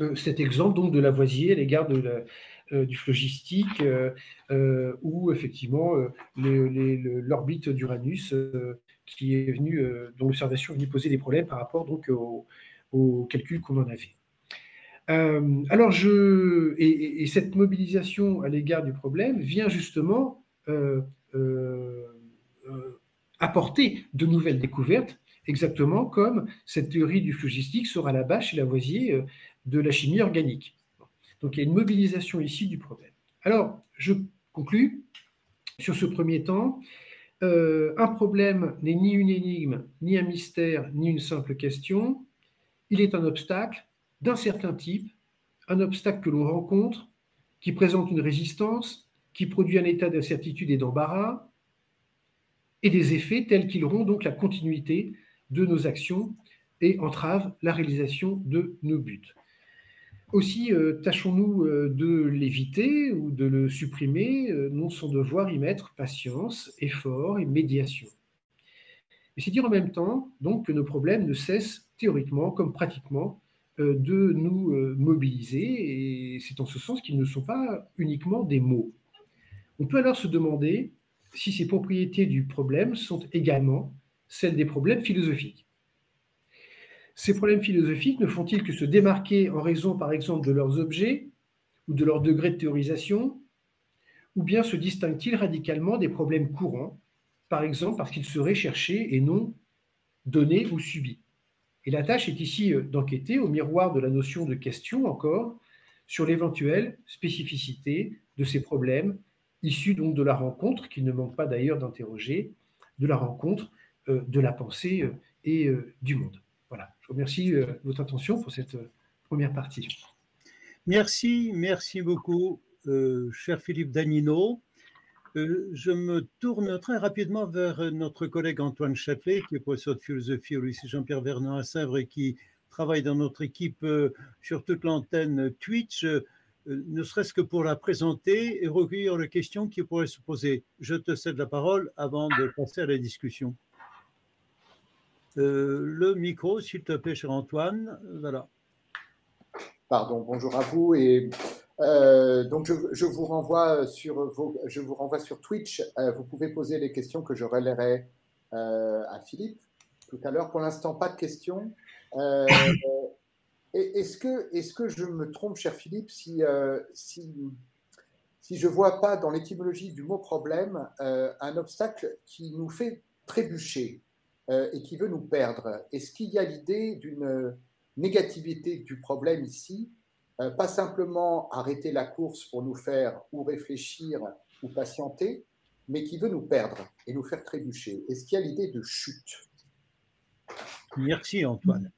euh, cet exemple donc de Lavoisier à l'égard de euh, du phlogistique, euh, où effectivement l'orbite d'Uranus, qui est dont l'observation est venue poser des problèmes par rapport donc au, au calcul qu'on en avait. alors, je, et, cette mobilisation à l'égard du problème vient justement euh, euh, euh, apporter de nouvelles découvertes, exactement comme cette théorie du phlogistique sera la base chez Lavoisier de la chimie organique. Donc il y a une mobilisation ici du problème. Alors, je conclus sur ce premier temps. un problème n'est ni une énigme, ni un mystère, ni une simple question. Il est un obstacle d'un certain type, un obstacle que l'on rencontre, qui présente une résistance, qui produit un état d'incertitude et d'embarras, et des effets tels qu'ils rendent donc la continuité de nos actions et entravent la réalisation de nos buts. Aussi, euh, tâchons-nous euh, de l'éviter ou de le supprimer, euh, non sans devoir y mettre patience, effort et médiation. Et c'est dire en même temps donc que nos problèmes ne cessent théoriquement comme pratiquement de nous mobiliser, et c'est en ce sens qu'ils ne sont pas uniquement des mots. On peut alors se demander si ces propriétés du problème sont également celles des problèmes philosophiques. Ces problèmes philosophiques ne font-ils que se démarquer en raison, par exemple, de leurs objets ou de leur degré de théorisation, ou bien se distinguent-ils radicalement des problèmes courants, par exemple parce qu'ils seraient cherchés et non donnés ou subis? Et la tâche est ici euh, d'enquêter au miroir de la notion de question encore sur l'éventuelle spécificité de ces problèmes issu donc de la rencontre, qui ne manque pas d'ailleurs d'interroger, de la rencontre euh, de la pensée euh, et du monde. Voilà, je vous remercie de votre attention pour cette première partie. Merci, merci beaucoup, cher Philippe Danino. je me tourne très rapidement vers notre collègue Antoine Châtelet, qui est professeur de philosophie au lycée Jean-Pierre Vernon à Sèvres et qui travaille dans notre équipe sur toute l'antenne Twitch. Euh, ne serait-ce que pour la présenter et recueillir les questions qui pourraient se poser. Je te cède la parole avant de passer à la discussion. Euh, le micro, s'il te plaît, cher Antoine. Voilà. Pardon, bonjour à vous. Et euh, donc, je, vous renvoie sur je vous renvoie sur Twitch. vous pouvez poser les questions que je relayerai à Philippe tout à l'heure. Pour l'instant, pas de questions. Est-ce que, est que je me trompe, cher Philippe, si, euh, si, je ne vois pas dans l'étymologie du mot problème euh, un obstacle qui nous fait trébucher? Euh, et qui veut nous perdre. Est-ce qu'il y a l'idée d'une négativité du problème ici Pas simplement arrêter la course pour nous faire ou réfléchir ou patienter, mais qui veut nous perdre et nous faire trébucher? Est-ce qu'il y a l'idée de chute? Merci Antoine.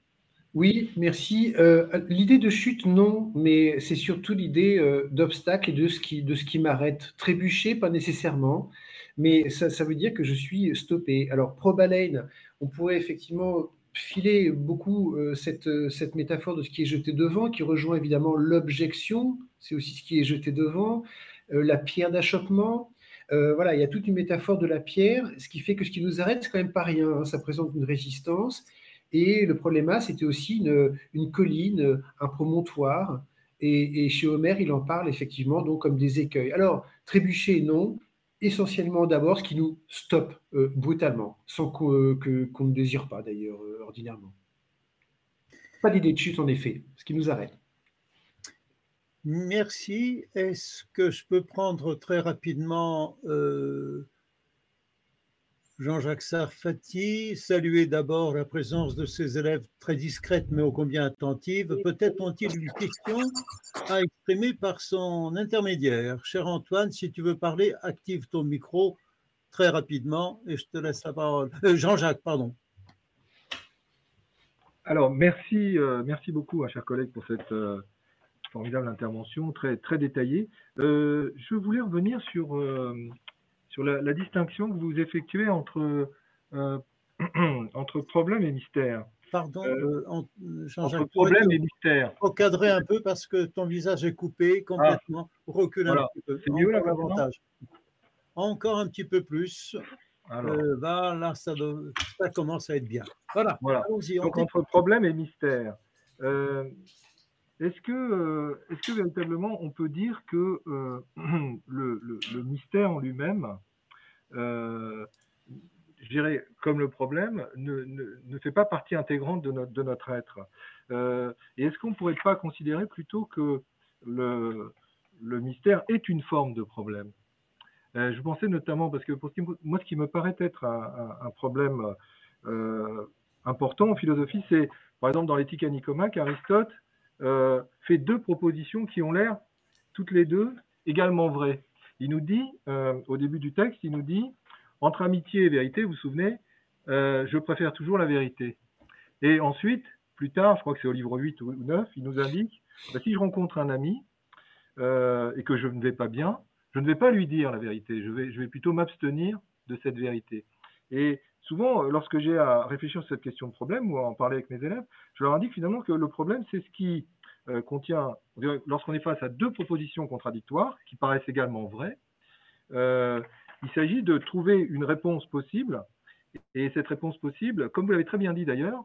Oui, merci. Euh, l'idée de chute, non, mais c'est surtout l'idée euh, d'obstacle et de ce qui, qui m'arrête. Trébucher, pas nécessairement, mais ça, ça, veut dire que je suis stoppé. Alors, Probalane, on pourrait effectivement filer beaucoup euh, cette, cette métaphore de ce qui est jeté devant, qui rejoint évidemment l'objection, c'est aussi ce qui est jeté devant, la pierre d'achoppement. voilà, il y a toute une métaphore de la pierre, ce qui fait que ce qui nous arrête, c'est quand même pas rien. Hein. ça présente une résistance. Et le problème, c'était aussi une, colline, un promontoire. Et, chez Homer, il en parle effectivement donc comme des écueils. Alors, trébucher, non. Essentiellement d'abord ce qui nous stoppe euh, brutalement, sans qu'on ne désire pas d'ailleurs euh, ordinairement. Pas d'idée de chute en effet, ce qui nous arrête. Merci. Est-ce que je peux prendre très rapidement euh, Jean-Jacques Sarfati, saluer d'abord la présence de ses élèves très discrètes mais ô combien attentives. Peut-être ont-ils une question à exprimer par son intermédiaire. Cher Antoine, si tu veux parler, active ton micro très rapidement et je te laisse la parole. Euh, Jean-Jacques, pardon. Alors, merci, euh, merci beaucoup, hein, chers collègues, pour cette euh, formidable intervention très, très détaillée. je voulais revenir sur sur la, distinction que vous effectuez entre, euh, *clears throat* entre problème et mystère. Pardon, euh, euh entre problème et mystère. Recadrer un peu parce que ton visage est coupé complètement. Ah, Recule un petit peu. C'est mieux là davantage. Encore un petit peu plus. Alors. Euh, là, ça, ça, commence à être bien. Voilà. voilà. Donc, entre problème et mystère. Est-ce que, euh, est que véritablement on peut dire que euh, *clears throat* le, mystère en lui-même, euh, je dirais, comme le problème, ne, fait pas partie intégrante de notre, être Et est-ce qu'on ne pourrait pas considérer plutôt que le, mystère est une forme de problème? Je pensais notamment, parce que pour moi, ce qui me paraît être un, problème important en philosophie, c'est, par exemple, dans l'éthique à Nicomaque, Aristote euh, fait deux propositions qui ont l'air toutes les deux également vraies. Il nous dit, euh, au début du texte, il nous dit, entre amitié et vérité, vous vous souvenez, euh, je préfère toujours la vérité. Et ensuite, plus tard, je crois que c'est au livre 8 ou 9, il nous indique, bah, si je rencontre un ami et que je ne vais pas bien, je ne vais pas lui dire la vérité, je vais, je vais plutôt m'abstenir de cette vérité. Et souvent, euh, lorsque j'ai à réfléchir sur cette question de problème ou à en parler avec mes élèves, je leur indique finalement que le problème, c'est ce qui euh, contient, lorsqu'on est face à deux propositions contradictoires, qui paraissent également vraies, euh, il s'agit de trouver une réponse possible. Et cette réponse possible, comme vous l'avez très bien dit d'ailleurs,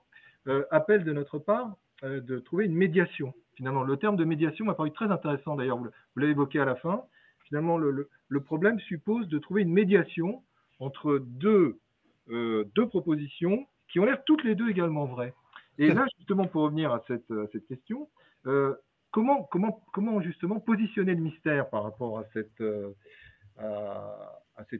appelle de notre part de trouver une médiation. Finalement, le terme de médiation m'a paru très intéressant d'ailleurs, vous l'avez évoqué à la fin. Finalement, le problème suppose de trouver une médiation entre deux deux propositions qui ont l'air toutes les deux également vraies. Et là, justement, pour revenir à cette, question, euh, comment, justement positionner le mystère par rapport à cette, euh,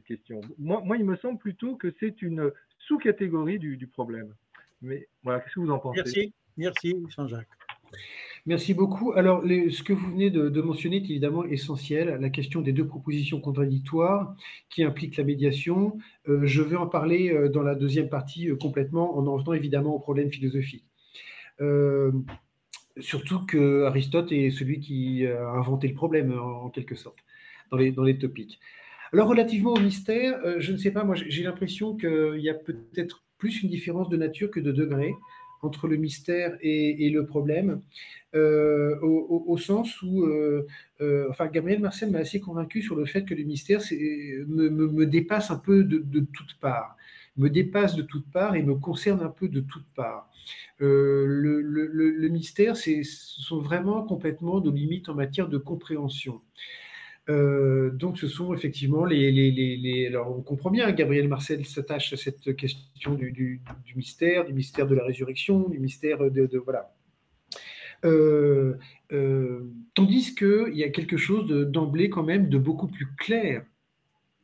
question? Moi, moi, il me semble plutôt que c'est une sous-catégorie du, du, problème. Mais voilà, qu'est-ce que vous en pensez? Merci, merci Jean-Jacques. Merci beaucoup. Alors, ce que vous venez de, mentionner est évidemment essentiel, la question des deux propositions contradictoires qui impliquent la médiation. Euh, je vais en parler euh, dans la deuxième partie euh, complètement en en venant évidemment au problème philosophique. surtout que Aristote est celui qui a inventé le problème en, quelque sorte dans les, dans les topiques. Alors, relativement au mystère, je ne sais pas, moi j'ai l'impression qu'il y a peut-être plus une différence de nature que de degré entre le mystère et, le problème, euh, au, sens où, euh, euh, enfin, Gabriel Marcel m'a assez convaincu sur le fait que le mystère me, dépasse un peu de, de toutes parts, me dépasse de toutes parts et me concerne un peu de toutes parts. le, le, le, mystère, ce sont vraiment complètement nos limites en matière de compréhension. Euh, donc, ce sont effectivement les, Alors, on comprend bien, Gabriel Marcel s'attache à cette question du, mystère, du mystère de la résurrection, du mystère de. de voilà. Euh, euh, tandis qu'il y a quelque chose d'emblée, quand même, de beaucoup plus clair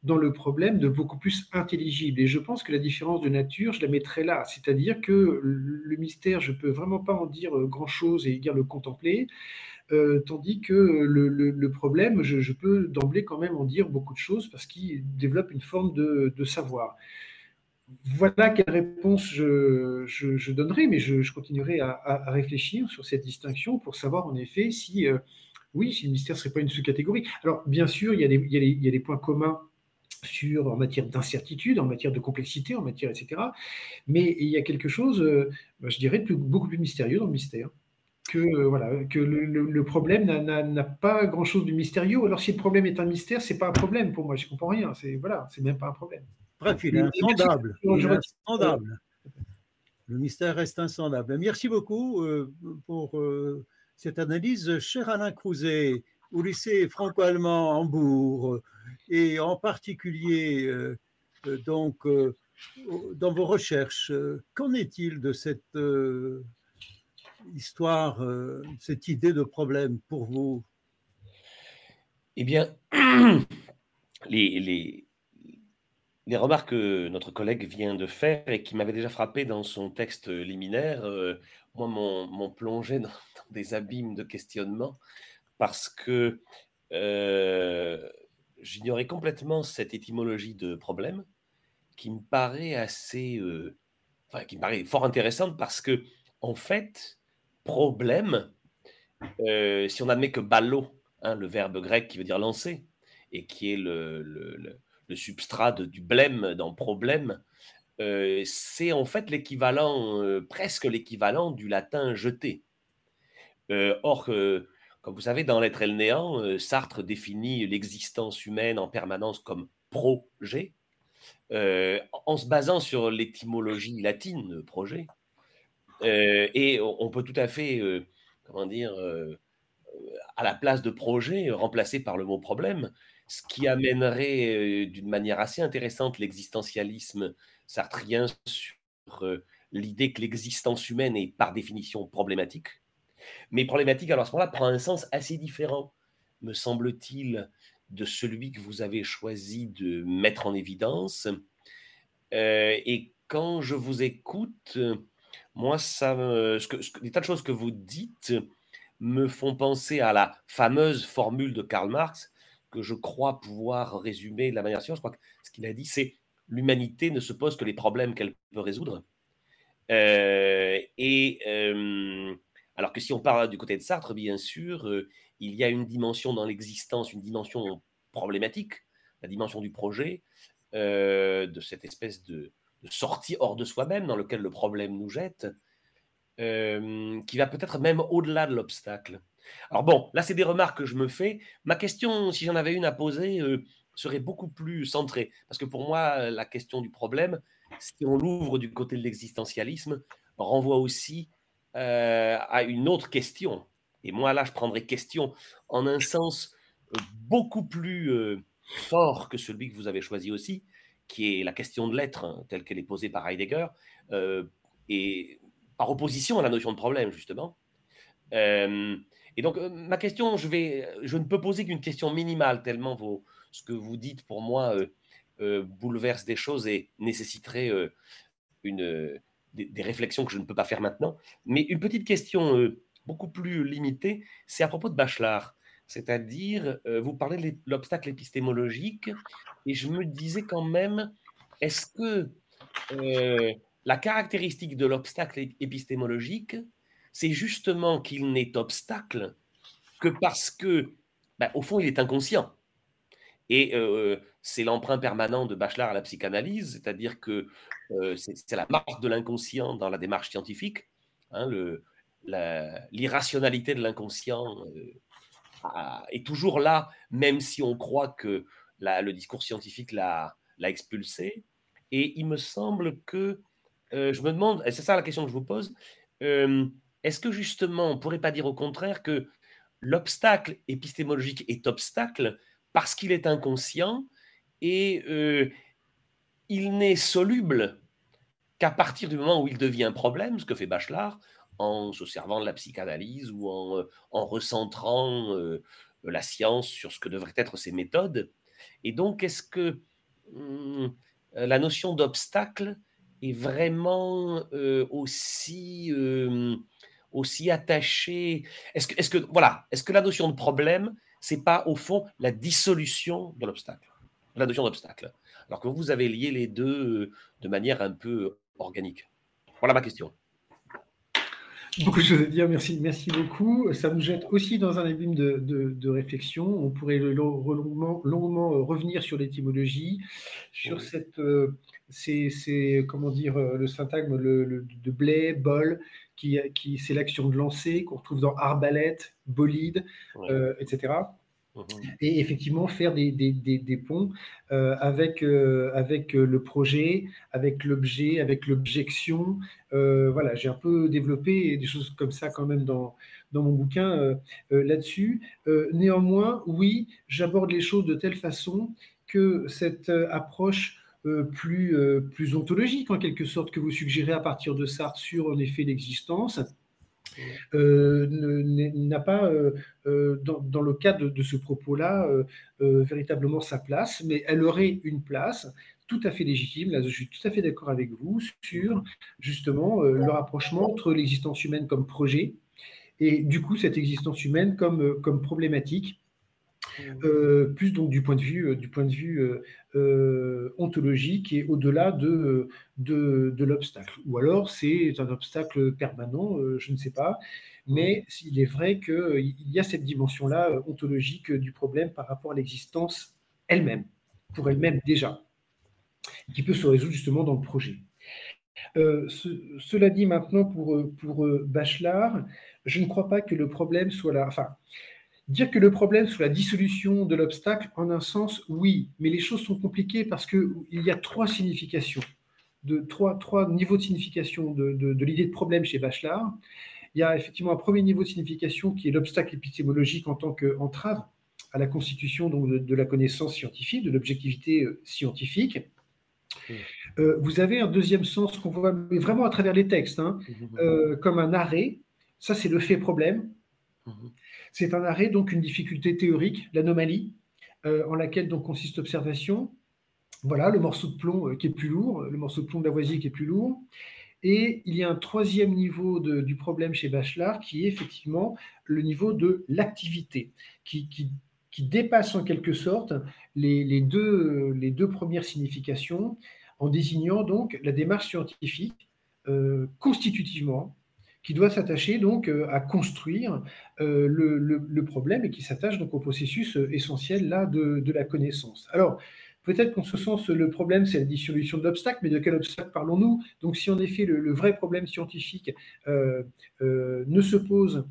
dans le problème de beaucoup plus intelligible. Et je pense que la différence de nature, je la mettrai là. C'est-à-dire que le mystère, je ne peux vraiment pas en dire grand-chose et dire le contempler. Euh, tandis que le, problème, je, peux d'emblée quand même en dire beaucoup de choses parce qu'il développe une forme de, savoir. Voilà quelle réponse je, donnerai, mais je, continuerai à, réfléchir sur cette distinction pour savoir en effet si, euh, oui, si le mystère ne serait pas une sous-catégorie. Alors, bien sûr, il y, a des, points communs en matière d'incertitude, en matière de complexité, en matière, etc. Mais il y a quelque chose, euh, je dirais, beaucoup plus mystérieux dans le mystère que, euh, voilà, que le, problème n'a pas grand-chose de mystérieux. Alors si le problème est un mystère, c'est pas un problème pour moi. Je comprends rien. C'est voilà, c'est même pas un problème. Bref, il est insondable. Le mystère reste insondable. Merci beaucoup euh, pour euh, cette analyse. Cher Alain Crouzet, au lycée franco-allemand Hambourg, et en particulier donc dans vos recherches, qu'en est-il de cette histoire, euh, cette idée de problème pour vous? Eh bien, *clears throat* les, les, les, remarques que notre collègue vient de faire et qui m'avaient déjà frappé dans son texte liminaire, euh, moi, m'ont plongé *laughs* dans, des abîmes de questionnement parce que euh, j'ignorais complètement cette étymologie de problème qui me paraît assez, enfin, qui me paraît fort intéressante parce que, en fait, problème, euh, si on admet que ballo, hein, le verbe grec qui veut dire lancer, et qui est le, le, substrat du blême dans problème, euh, c'est en fait l'équivalent, euh, presque l'équivalent du latin jeter. or, comme vous savez, dans l'être et le néant, Sartre définit l'existence humaine en permanence comme projet, en se basant sur l'étymologie latine projet, et on peut tout à fait, euh, comment dire, euh, à la place de projet, remplacer par le mot problème, ce qui amènerait d'une manière assez intéressante l'existentialisme sartrien sur l'idée que l'existence humaine est par définition problématique. Mais problématique, alors à ce moment-là, prend un sens assez différent, me semble-t-il, de celui que vous avez choisi de mettre en évidence. et quand je vous écoute, moi, ça, que, les tas de choses que vous dites me font penser à la fameuse formule de Karl Marx que je crois pouvoir résumer de la manière suivante. Je crois que ce qu'il a dit, c'est l'humanité ne se pose que les problèmes qu'elle peut résoudre. Euh, et euh, alors que si on parle du côté de Sartre, bien sûr, euh, il y a une dimension dans l'existence, une dimension problématique, la dimension du projet, de cette espèce de, de sortie hors de soi-même dans lequel le problème nous jette, euh, qui va peut-être même au-delà de l'obstacle. Alors bon, là c'est des remarques que je me fais. Ma question, si j'en avais une à poser, euh, serait beaucoup plus centrée. Parce que pour moi, la question du problème, si on l'ouvre du côté de l'existentialisme, renvoie aussi euh, à une autre question. Et moi là, je prendrais question en un sens beaucoup plus fort que celui que vous avez choisi aussi, qui est la question de l'être, hein, telle qu'elle est posée par Heidegger, euh, et par opposition à la notion de problème, justement. Euh, et donc, euh, ma question, je, ne peux poser qu'une question minimale, tellement ce que vous dites, pour moi, bouleverse des choses et nécessiterait une, des, réflexions que je ne peux pas faire maintenant. Mais une petite question beaucoup plus limitée, c'est à propos de Bachelard. C'est-à-dire, vous parlez de l'obstacle épistémologique, et je me disais quand même, est-ce que la caractéristique de l'obstacle épistémologique, c'est justement qu'il n'est obstacle que parce que, ben, au fond, il est inconscient. Et c'est l'emprunt permanent de Bachelard à la psychanalyse, c'est-à-dire que c'est la marque de l'inconscient dans la démarche scientifique. Hein, l'irrationalité de l'inconscient est toujours là, même si on croit que le discours scientifique l'a expulsé. Et il me semble que, euh, je me demande, et c'est ça la question que je vous pose, euh, est-ce que justement, on ne pourrait pas dire au contraire que l'obstacle épistémologique est obstacle parce qu'il est inconscient et euh, il n'est soluble qu'à partir du moment où il devient problème, ce que fait Bachelard, en se servant de la psychanalyse ou en, euh, recentrant euh, la science sur ce que devraient être ses méthodes. Et donc, est-ce que hmm, la notion d'obstacle est vraiment aussi, aussi attachée? Est-ce que, est que, voilà, est-ce que la notion de problème, c'est pas au fond la dissolution de l'obstacle, la notion d'obstacle, alors que vous avez lié les deux de manière un peu organique. Voilà ma question. Beaucoup de choses à dire, merci, merci beaucoup. Ça nous jette aussi dans un abîme de, réflexion. On pourrait longuement, longuement euh, revenir sur l'étymologie, sur cette, euh, comment dire, euh, le syntagme le, de blé, bol, qui, qui c'est l'action de lancer qu'on retrouve dans arbalète, bolide, etc. Mhm. Et effectivement, faire des, des, des, ponts euh, avec, euh, avec euh, le projet, avec l'objet, avec l'objection. voilà, j'ai un peu développé des choses comme ça quand même dans, dans mon bouquin là-dessus. néanmoins, oui, j'aborde les choses de telle façon que cette approche plus, plus ontologique, en quelque sorte, que vous suggérez à partir de Sartre sur, en effet, l'existence, euh, n'a pas, euh, euh, dans, le cadre de, ce propos-là, véritablement sa place, mais elle aurait une place tout à fait légitime. Là, je suis tout à fait d'accord avec vous sur justement le rapprochement entre l'existence humaine comme projet et du coup cette existence humaine comme, comme problématique euh, plus donc du point de vue, euh, du point de vue euh, ontologique et au-delà de, l'obstacle. Ou alors c'est un obstacle permanent, je ne sais pas, mais il est vrai qu'il y a cette dimension-là ontologique du problème par rapport à l'existence elle-même, pour elle-même déjà, qui peut se résoudre justement dans le projet. cela dit maintenant pour, pour Bachelard, je ne crois pas que le problème soit là. Enfin, Dire que le problème soit la dissolution de l'obstacle, en un sens, oui, mais les choses sont compliquées parce qu'il y a trois significations, de, trois, trois niveaux de signification de, de, l'idée de problème chez Bachelard. Il y a effectivement un premier niveau de signification qui est l'obstacle épistémologique en tant qu'entrave à la constitution donc, de, la connaissance scientifique, de l'objectivité euh, scientifique. Euh, vous avez un deuxième sens qu'on voit vraiment à travers les textes, hein, euh, comme un arrêt. Ça, c'est le fait problème. C'est un arrêt, donc une difficulté théorique, l'anomalie, euh, en laquelle donc consiste l'observation. Voilà, le morceau de plomb euh, qui est plus lourd, le morceau de plomb de Lavoisier qui est plus lourd. Et il y a un troisième niveau du problème chez Bachelard qui est effectivement le niveau de l'activité, qui, dépasse en quelque sorte les, deux, premières significations en désignant donc la démarche scientifique euh, constitutivement qui doit s'attacher donc euh, à construire euh, le, problème et qui s'attache donc au processus euh, essentiel là de, la connaissance. Alors, peut-être qu'en ce sens, le problème, c'est la dissolution de l'obstacle, mais de quel obstacle parlons-nous? Donc, si en effet le, vrai problème scientifique ne se pose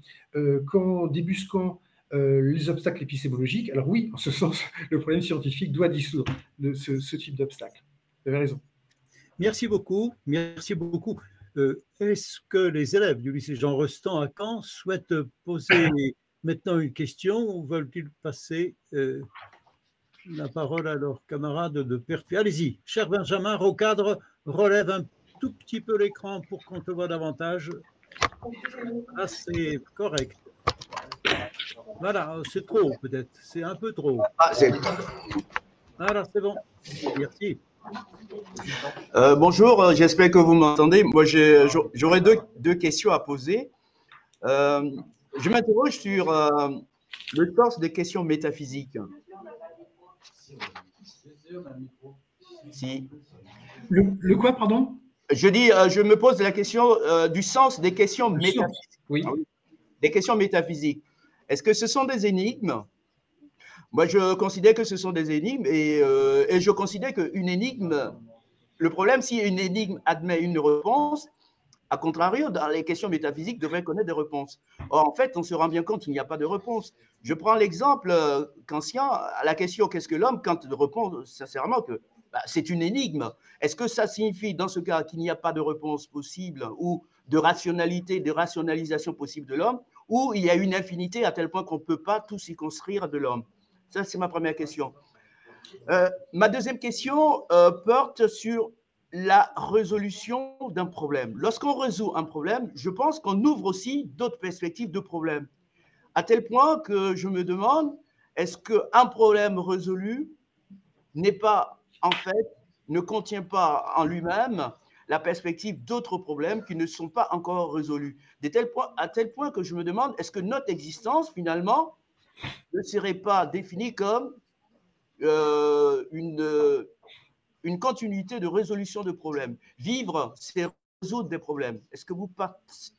qu'en débusquant les obstacles épistémologiques, alors oui, en ce sens, *laughs* le problème scientifique doit dissoudre ce, ce type d'obstacle. Vous avez raison. Merci beaucoup. Merci beaucoup. Euh, est-ce que les élèves du lycée Jean Rostand à Caen souhaitent poser *coughs* maintenant une question ou veulent-ils passer euh, la parole à leurs camarades de Perpignan Allez-y, cher Benjamin, recadre, relève un tout petit peu l'écran pour qu'on te voit davantage. Ah, c'est correct. Voilà, c'est trop peut-être, c'est un peu trop. Ah, c'est... Voilà, c'est bon. Merci. Euh, bonjour, euh, j'espère que vous m'entendez. Moi, j'aurais deux, questions à poser. Euh, je m'interroge sur le sens des questions métaphysiques. Si. Le, quoi, pardon? Je dis, je me pose la question du sens des questions métaphysiques. Oui. Des questions métaphysiques. Est-ce que ce sont des énigmes? Moi, je considère que ce sont des énigmes euh, et, je considère qu'une énigme, le problème, si une énigme admet une réponse, à contrario, dans les questions métaphysiques, devrait connaître des réponses. Or, en fait, on se rend bien compte qu'il n'y a pas de réponse. Je prends l'exemple euh, qu'ancien, à la question qu'est-ce que l'homme, quand on répond sincèrement que bah, c'est une énigme, est-ce que ça signifie dans ce cas qu'il n'y a pas de réponse possible ou de rationalité, de rationalisation possible de l'homme, ou il y a une infinité à tel point qu'on ne peut pas tout s'y construire de l'homme? Ça, c'est ma première question. Euh, ma deuxième question euh, porte sur la résolution d'un problème. Lorsqu'on résout un problème, je pense qu'on ouvre aussi d'autres perspectives de problème. À tel point que je me demande, est-ce qu'un problème résolu n'est pas en fait, ne contient pas en lui-même la perspective d'autres problèmes qui ne sont pas encore résolus? À tel point que je me demande, est-ce que notre existence, finalement, ne serait pas définie comme euh, une, une continuité de résolution de problèmes Vivre, c'est résoudre des problèmes. Est-ce que vous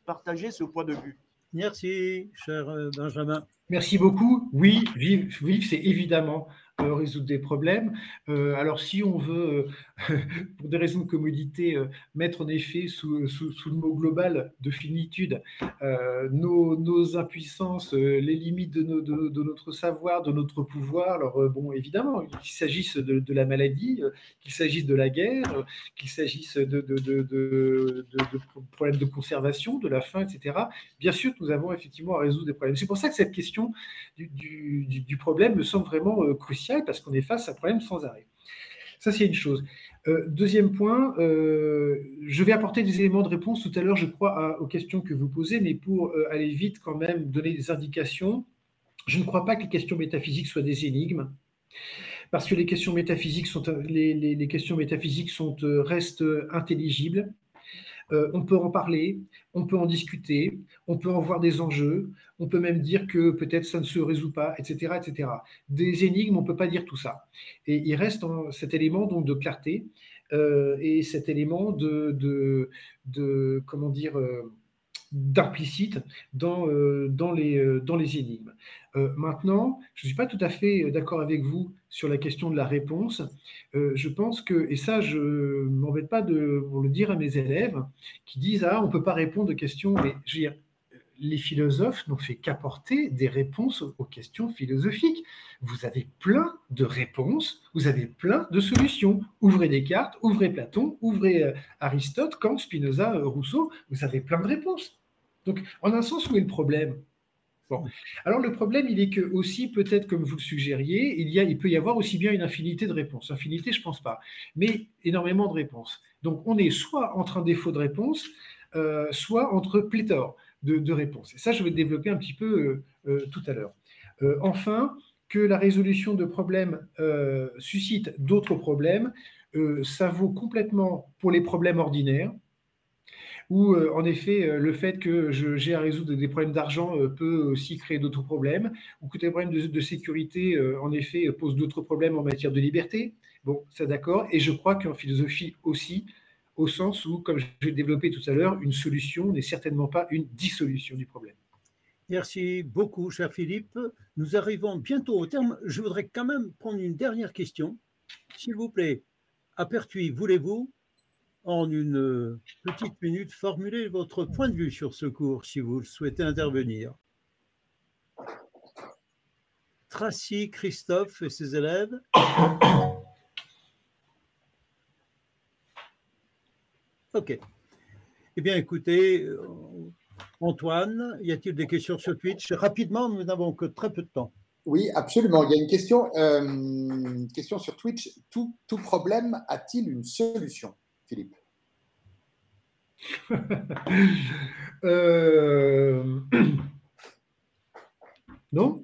partagez ce point de vue? Merci, cher euh, Benjamin. Merci beaucoup. Oui, vivre, vivre c'est évidemment euh, résoudre des problèmes. Euh, alors, si on veut, euh, *laughs* pour des raisons de commodité, mettre en effet sous, sous, le mot global de finitude nos, nos, impuissances, les limites de, notre savoir, de notre pouvoir, alors bon, évidemment, qu'il s'agisse de, de, la maladie, qu'il s'agisse de la guerre, qu'il s'agisse de, de, problèmes de conservation, de la faim, etc., bien sûr, nous avons effectivement à résoudre des problèmes. C'est pour ça que cette question du, du, du problème me semble vraiment cruciale parce qu'on est face à un problème sans arrêt. Ça, c'est une chose. Euh, deuxième point, euh, je vais apporter des éléments de réponse tout à l'heure, je crois, aux questions que vous posez, mais pour euh, aller vite quand même, donner des indications, je ne crois pas que les questions métaphysiques soient des énigmes, parce que les questions métaphysiques, les questions métaphysiques sont, restent intelligibles. On peut en parler, on peut en discuter, on peut en voir des enjeux, on peut même dire que peut-être ça ne se résout pas, etc. etc. Des énigmes, on ne peut pas dire tout ça. Et il reste cet élément de clarté euh, et cet élément de, comment dire, euh, d'implicite euh, dans les énigmes. Maintenant, je ne suis pas tout à fait d'accord avec vous sur la question de la réponse. je pense que, et ça, je ne m'embête pas de le dire à mes élèves qui disent Ah, on ne peut pas répondre aux questions, mais je veux dire, les philosophes n'ont fait qu'apporter des réponses aux questions philosophiques. Vous avez plein de réponses, vous avez plein de solutions. Ouvrez Descartes, ouvrez Platon, ouvrez euh, Aristote, Kant, Spinoza, euh, Rousseau, vous avez plein de réponses. Donc, en un sens, où est le problème? Alors le problème, il est que aussi, peut-être comme vous le suggériez, il, peut y avoir aussi bien une infinité de réponses. Infinité, je ne pense pas, mais énormément de réponses. Donc on est soit entre un défaut de réponse, euh, soit entre pléthore de, réponses. Et ça, je vais développer un petit peu euh, euh, tout à l'heure. Enfin, que la résolution de problèmes suscite d'autres problèmes, ça vaut complètement pour les problèmes ordinaires, où en effet le fait que j'ai à résoudre des problèmes d'argent peut aussi créer d'autres problèmes, ou que des problèmes de, sécurité en effet posent d'autres problèmes en matière de liberté. Bon, ça d'accord. Et je crois qu'en philosophie aussi, au sens où, comme je l'ai développé tout à l'heure, une solution n'est certainement pas une dissolution du problème. Merci beaucoup, cher Philippe. Nous arrivons bientôt au terme. Je voudrais quand même prendre une dernière question. S'il vous plaît, à Pertuis, voulez-vous, en une petite minute, formuler votre point de vue sur ce cours, si vous souhaitez intervenir Tracy, Christophe et ses élèves Ok. Eh bien, écoutez, euh, Antoine, y a-t-il des questions sur Twitch? Rapidement, nous n'avons que très peu de temps. Oui, absolument. Il y a une question, euh, sur Twitch. Tout problème a-t-il une solution, Philippe *laughs* euh, Non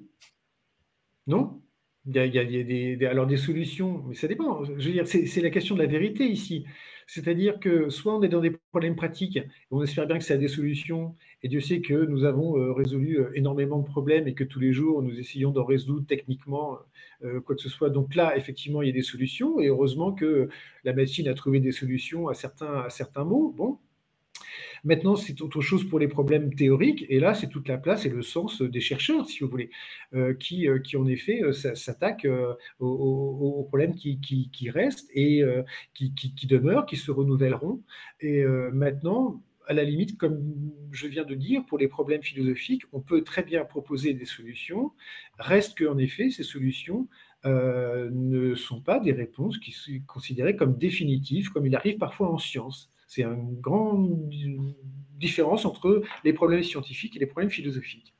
Non il y, a, des, alors des solutions, mais ça dépend. Je veux dire, c'est la question de la vérité ici. C'est-à-dire que soit on est dans des problèmes pratiques, on espère bien que ça a des solutions, et Dieu sait que nous avons euh, résolu euh, énormément de problèmes et que tous les jours nous essayons d'en résoudre techniquement euh, quoi que ce soit. Donc là, effectivement, il y a des solutions, et heureusement que la médecine a trouvé des solutions à certains, à certains mots. Bon, Maintenant, c'est autre chose pour les problèmes théoriques, et là, c'est toute la place et le sens des chercheurs, si vous voulez, euh, qui, euh, qui, en effet euh, s'attaquent aux, problèmes qui, qui, restent et qui, demeurent, qui se renouvelleront. Et maintenant, à la limite, comme je viens de dire, pour les problèmes philosophiques, on peut très bien proposer des solutions. Reste qu'en effet, ces solutions ne sont pas des réponses qui sont considérées comme définitives, comme il arrive parfois en science. C'est une grande différence entre les problèmes scientifiques et les problèmes philosophiques.